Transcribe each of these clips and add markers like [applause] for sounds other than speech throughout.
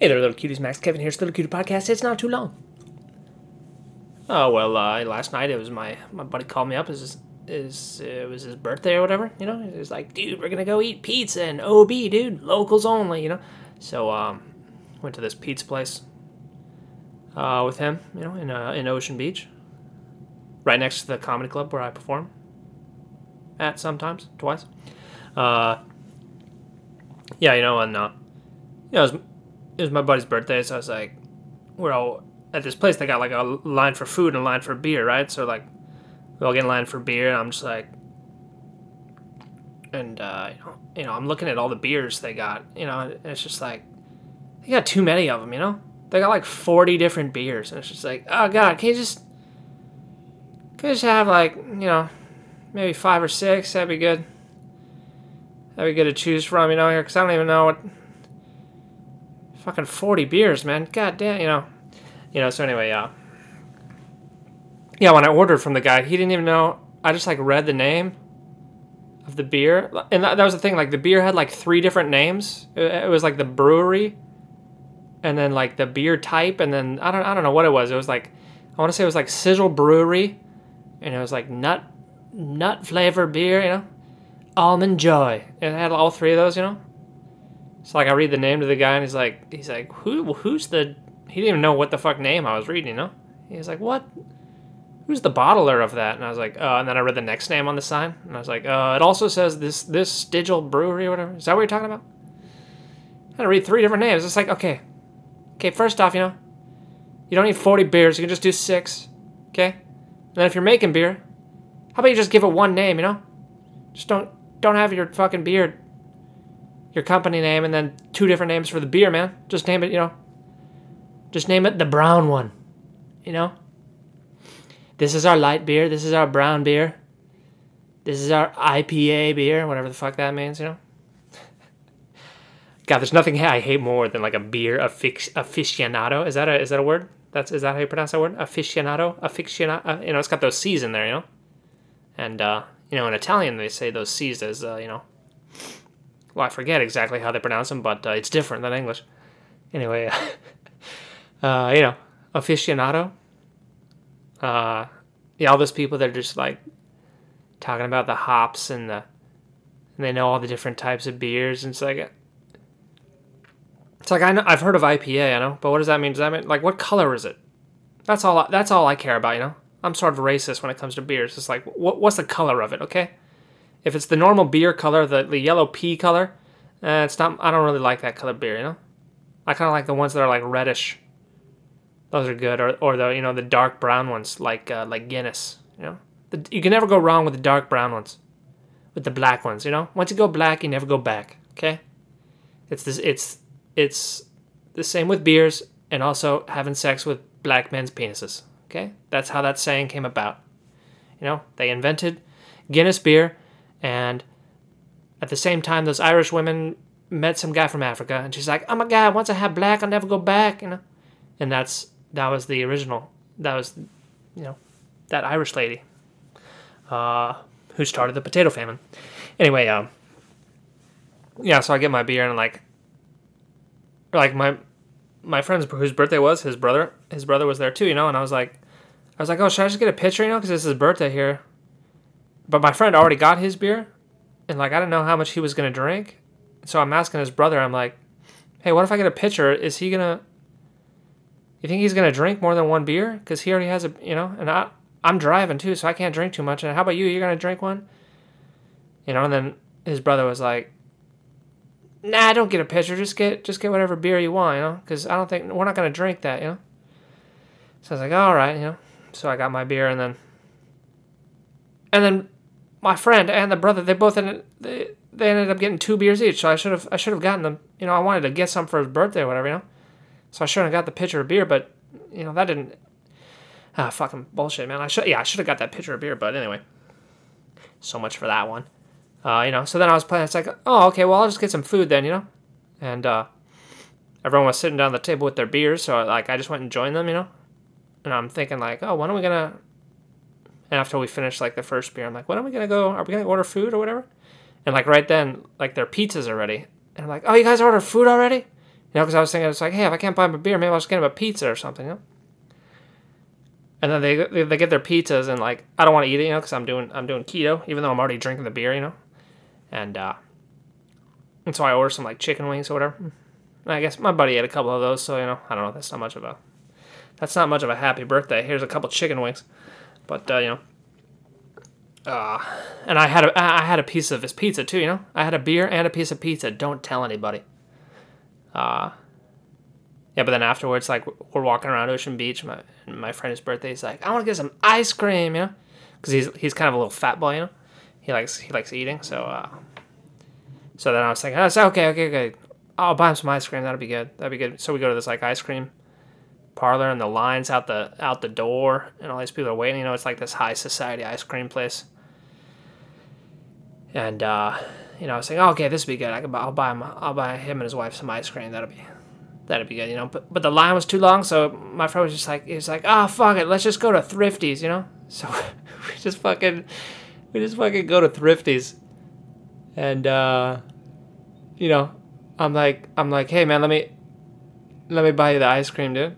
Hey there, little cuties. Max Kevin here. It's the Little Cutie Podcast. It's not too long. Oh well, uh, last night it was my my buddy called me up. Is is it was his birthday or whatever? You know, he was like, dude, we're gonna go eat pizza and OB, dude, locals only. You know, so um, went to this pizza place uh, with him. You know, in uh, in Ocean Beach, right next to the comedy club where I perform at sometimes twice. Uh, yeah, you know, and uh, you know, it was, it was my buddy's birthday, so I was like, we're all at this place. They got like a line for food and a line for beer, right? So like, we all get in line for beer, and I'm just like, and uh, you know, I'm looking at all the beers they got. You know, it's just like, they got too many of them. You know, they got like 40 different beers, and it's just like, oh god, can you just, can you just have like, you know, maybe five or six? That'd be good. That'd be good to choose from, you know, because I don't even know what fucking 40 beers, man. God damn, you know. You know, so anyway, yeah. Yeah, when I ordered from the guy, he didn't even know. I just like read the name of the beer. And that, that was the thing, like the beer had like three different names. It, it was like the brewery and then like the beer type and then I don't I don't know what it was. It was like I want to say it was like Sizzle Brewery and it was like nut nut flavor beer, you know. Almond Joy. And it had all three of those, you know. So like I read the name to the guy and he's like he's like who who's the he didn't even know what the fuck name I was reading, you know? He was like, "What? Who's the bottler of that?" And I was like, "Uh," and then I read the next name on the sign and I was like, "Uh, it also says this this Stigil Brewery or whatever. Is that what you're talking about?" I had to read three different names. It's like, okay. Okay, first off, you know, you don't need 40 beers. You can just do 6. Okay? And then if you're making beer, how about you just give it one name, you know? Just don't don't have your fucking beer your company name and then two different names for the beer, man. Just name it, you know. Just name it the brown one. You know? This is our light beer. This is our brown beer. This is our IPA beer, whatever the fuck that means, you know? [laughs] God, there's nothing I hate more than like a beer aficionado. Is that a is that a word? That's is that how you pronounce that word? Aficionado, aficionado. Uh, you know, it's got those C's in there, you know. And uh, you know, in Italian they say those C's as uh, you know. Well, I forget exactly how they pronounce them, but uh, it's different than English. Anyway, [laughs] uh, you know, aficionado. Uh, yeah, all those people that are just like talking about the hops and the, and they know all the different types of beers, and it's like, it's like I know I've heard of IPA, I know, but what does that mean? Does that mean like what color is it? That's all. That's all I care about, you know. I'm sort of racist when it comes to beers. It's like, what, what's the color of it? Okay, if it's the normal beer color, the, the yellow pea color, uh, it's not. I don't really like that color beer, you know. I kind of like the ones that are like reddish. Those are good, or or the you know the dark brown ones like uh, like Guinness. You know, the, you can never go wrong with the dark brown ones, with the black ones. You know, once you go black, you never go back. Okay, it's this. It's it's the same with beers and also having sex with black men's penises. Okay, that's how that saying came about. You know, they invented Guinness beer, and at the same time, those Irish women met some guy from Africa, and she's like, "Oh my God, once I have black, I'll never go back." You know, and that's that was the original. That was, you know, that Irish lady, uh, who started the potato famine. Anyway, um, yeah, so I get my beer and like, like my my friend's whose birthday was his brother. His brother was there too, you know, and I was like, I was like, oh, should I just get a picture, you know, because it's his birthday here. But my friend already got his beer, and like I didn't know how much he was gonna drink, so I'm asking his brother. I'm like, hey, what if I get a pitcher? Is he gonna? You think he's gonna drink more than one beer? Because he already has a, you know, and I I'm driving too, so I can't drink too much. And how about you? You're gonna drink one? You know, and then his brother was like, nah, don't get a pitcher. Just get just get whatever beer you want, you know, because I don't think we're not gonna drink that, you know. So I was like, all right, you know. So I got my beer, and then and then my friend and the brother, they both ended they, they ended up getting two beers each. So I should have I should have gotten them. You know, I wanted to get some for his birthday or whatever, you know. So I shouldn't have got the pitcher of beer, but you know that didn't. Ah, fucking bullshit, man. I should yeah I should have got that pitcher of beer, but anyway. So much for that one. Uh, you know, so then I was playing. It's like, oh, okay, well, I'll just get some food then, you know, and uh, everyone was sitting down at the table with their beers, so like I just went and joined them, you know, and I'm thinking like, oh, when are we gonna? And after we finished like the first beer, I'm like, when are we gonna go? Are we gonna order food or whatever? And like right then, like their pizzas are ready, and I'm like, oh, you guys ordered food already? You know, because I was thinking, it's like, hey, if I can't buy him a beer, maybe I'll just get him a pizza or something, you know? And then they, they, they get their pizzas and like, I don't want to eat it, you know, because I'm doing, I'm doing keto, even though I'm already drinking the beer, you know? And, uh, and so I order some like chicken wings or whatever. And I guess my buddy had a couple of those, so, you know, I don't know, that's not much of a, that's not much of a happy birthday. Here's a couple chicken wings. But, uh, you know, uh, and I had a I had a piece of his pizza too. You know, I had a beer and a piece of pizza. Don't tell anybody. Uh, yeah, but then afterwards, like we're walking around Ocean Beach. My my friend's birthday. He's like, I want to get some ice cream. You know, because he's he's kind of a little fat boy. You know, he likes he likes eating. So uh, so then I was like, oh, okay, okay, okay. I'll buy him some ice cream. That'll be good. That'll be good. So we go to this like ice cream parlor and the lines out the out the door and all these people are waiting. You know, it's like this high society ice cream place. And uh, you know, I was saying, oh, okay, this would be good. I can, I'll buy him, I'll buy him and his wife some ice cream. That'll be, that'll be good. You know, but but the line was too long, so my friend was just like, he was like, oh fuck it, let's just go to Thrifties. You know, [laughs] so [laughs] we just fucking, we just fucking go to Thrifties, and uh, you know, I'm like, I'm like, hey man, let me, let me buy you the ice cream, dude.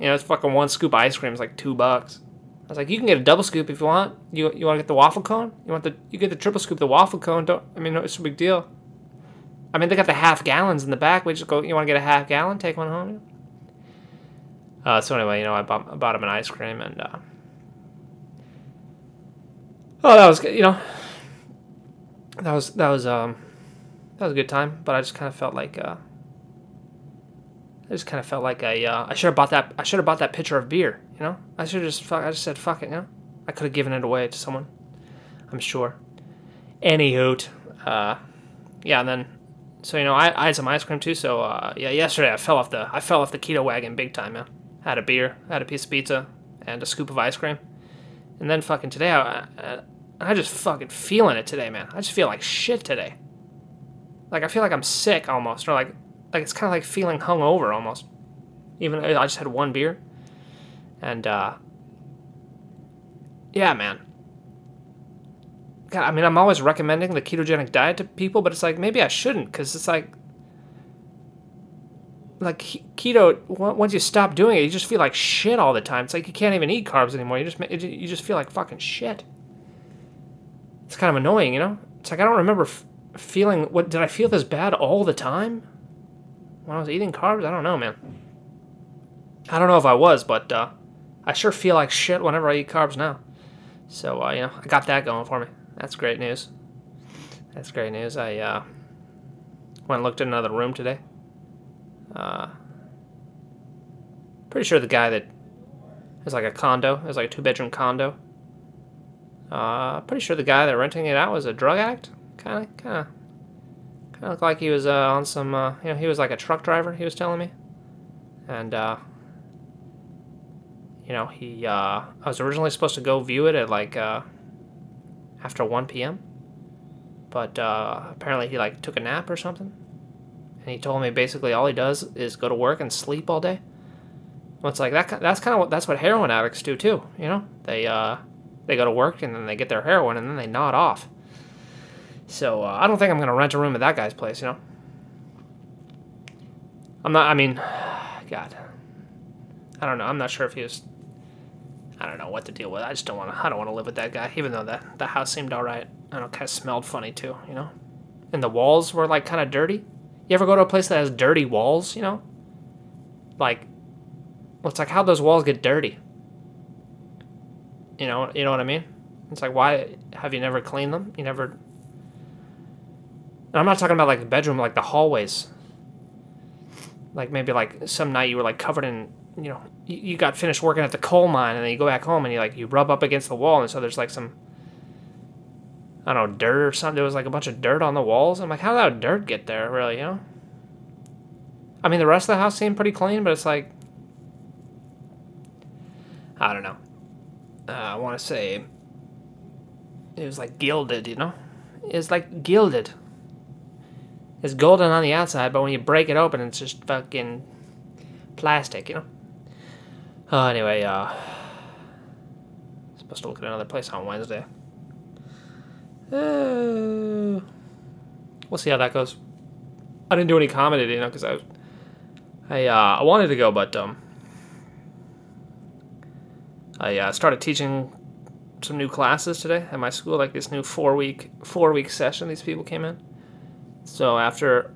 You know, it's fucking one scoop ice cream is like two bucks. I was like, you can get a double scoop if you want. You you want to get the waffle cone? You want the you get the triple scoop, the waffle cone. Don't I mean it's a big deal. I mean they got the half gallons in the back. We just go. You want to get a half gallon? Take one home. Uh, so anyway, you know, I bought, I bought him an ice cream and. Uh, oh, that was good. You know. That was that was um, that was a good time. But I just kind of felt like uh, I just kind of felt like I uh, I should have bought that I should have bought that pitcher of beer. You know, I should have just I just said fuck it. You know, I could have given it away to someone. I'm sure. Anywho, uh, yeah, and then so you know I, I had some ice cream too. So uh, yeah, yesterday I fell off the I fell off the keto wagon big time. Man, had a beer, had a piece of pizza, and a scoop of ice cream, and then fucking today I, I I just fucking feeling it today, man. I just feel like shit today. Like I feel like I'm sick almost, or like like it's kind of like feeling hungover almost. Even I just had one beer, and uh, yeah, man. God, I mean, I'm always recommending the ketogenic diet to people, but it's like maybe I shouldn't because it's like like keto. Once you stop doing it, you just feel like shit all the time. It's like you can't even eat carbs anymore. You just you just feel like fucking shit. It's kind of annoying, you know. It's like I don't remember f- feeling. What did I feel this bad all the time? When I was eating carbs? I don't know, man. I don't know if I was, but uh, I sure feel like shit whenever I eat carbs now. So, uh, you know, I got that going for me. That's great news. That's great news. I uh, went and looked at another room today. Uh, pretty sure the guy that is like a condo, is like a two bedroom condo. Uh, pretty sure the guy that renting it out was a drug addict. Kind of, kind of Of looked like he was uh, on some, uh, you know, he was like a truck driver, he was telling me. And, uh, you know, he, uh, I was originally supposed to go view it at like, uh, after 1 p.m. But, uh, apparently he like took a nap or something. And he told me basically all he does is go to work and sleep all day. Well, it's like that, that's kind of what, that's what heroin addicts do too, you know? They, uh, they go to work and then they get their heroin and then they nod off. So uh, I don't think I'm gonna rent a room at that guy's place. You know. I'm not. I mean, [sighs] God. I don't know. I'm not sure if he was. I don't know what to deal with. I just don't want to. I don't want to live with that guy. Even though that the house seemed all right. I don't. Kind of smelled funny too. You know. And the walls were like kind of dirty. You ever go to a place that has dirty walls? You know. Like. Well, it's like how those walls get dirty. You know. You know what I mean? It's like why have you never cleaned them? You never and I'm not talking about like the bedroom, like the hallways. Like maybe like some night you were like covered in, you know, you, got finished working at the coal mine and then you go back home and you like you rub up against the wall and so there's like some I don't know, dirt or something. There was like a bunch of dirt on the walls. I'm like, how did that dirt get there, really, you know? I mean, the rest of the house seemed pretty clean, but it's like, I don't know. Uh, I want to say it was like gilded, you know? It was like gilded. It's golden on the outside, but when you break it open, it's just fucking plastic, you know? Oh, anyway, uh, supposed to look at another place on Wednesday. Uh, we'll see how that goes. I didn't do any comedy, you know, because I I uh, I wanted to go, but um, I uh, started teaching some new classes today at my school, like this new four week four week session. These people came in, so after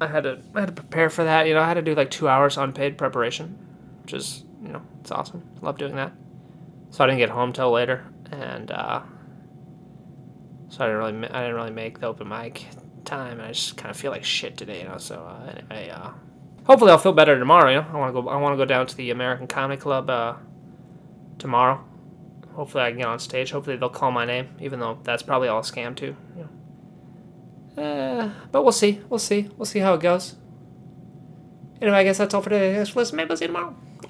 I had to I had to prepare for that. You know, I had to do like two hours unpaid preparation, which is you know it's awesome. I love doing that. So I didn't get home till later, and uh, so I didn't really I didn't really make the open mic time, and I just kind of feel like shit today. You know, so uh, anyway, uh, hopefully I'll feel better tomorrow. You know, I want to go I want to go down to the American Comedy Club uh, tomorrow. Hopefully I can get on stage. Hopefully they'll call my name, even though that's probably all a scam too. You know. Uh, but we'll see. We'll see. We'll see how it goes. Anyway, I guess that's all for today. Thanks for listening. Maybe I'll see you tomorrow.